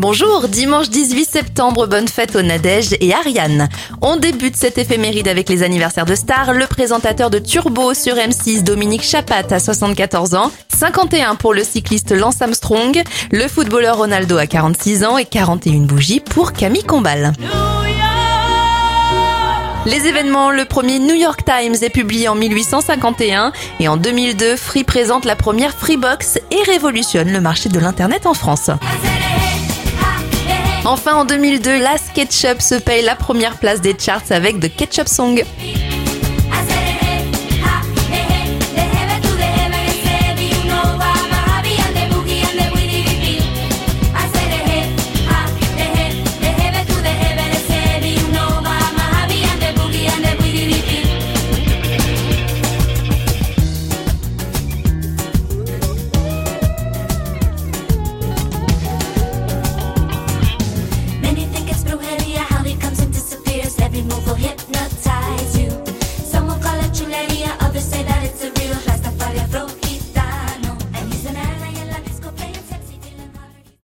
Bonjour, dimanche 18 septembre, bonne fête aux Nadège et Ariane. On débute cette éphéméride avec les anniversaires de stars. Le présentateur de Turbo sur M6, Dominique Chapat, à 74 ans. 51 pour le cycliste Lance Armstrong. Le footballeur Ronaldo à 46 ans et 41 bougies pour Camille Combal. Les événements, le premier New York Times est publié en 1851 et en 2002, Free présente la première Freebox et révolutionne le marché de l'Internet en France. Enfin, en 2002, la SketchUp se paye la première place des charts avec The Ketchup Song.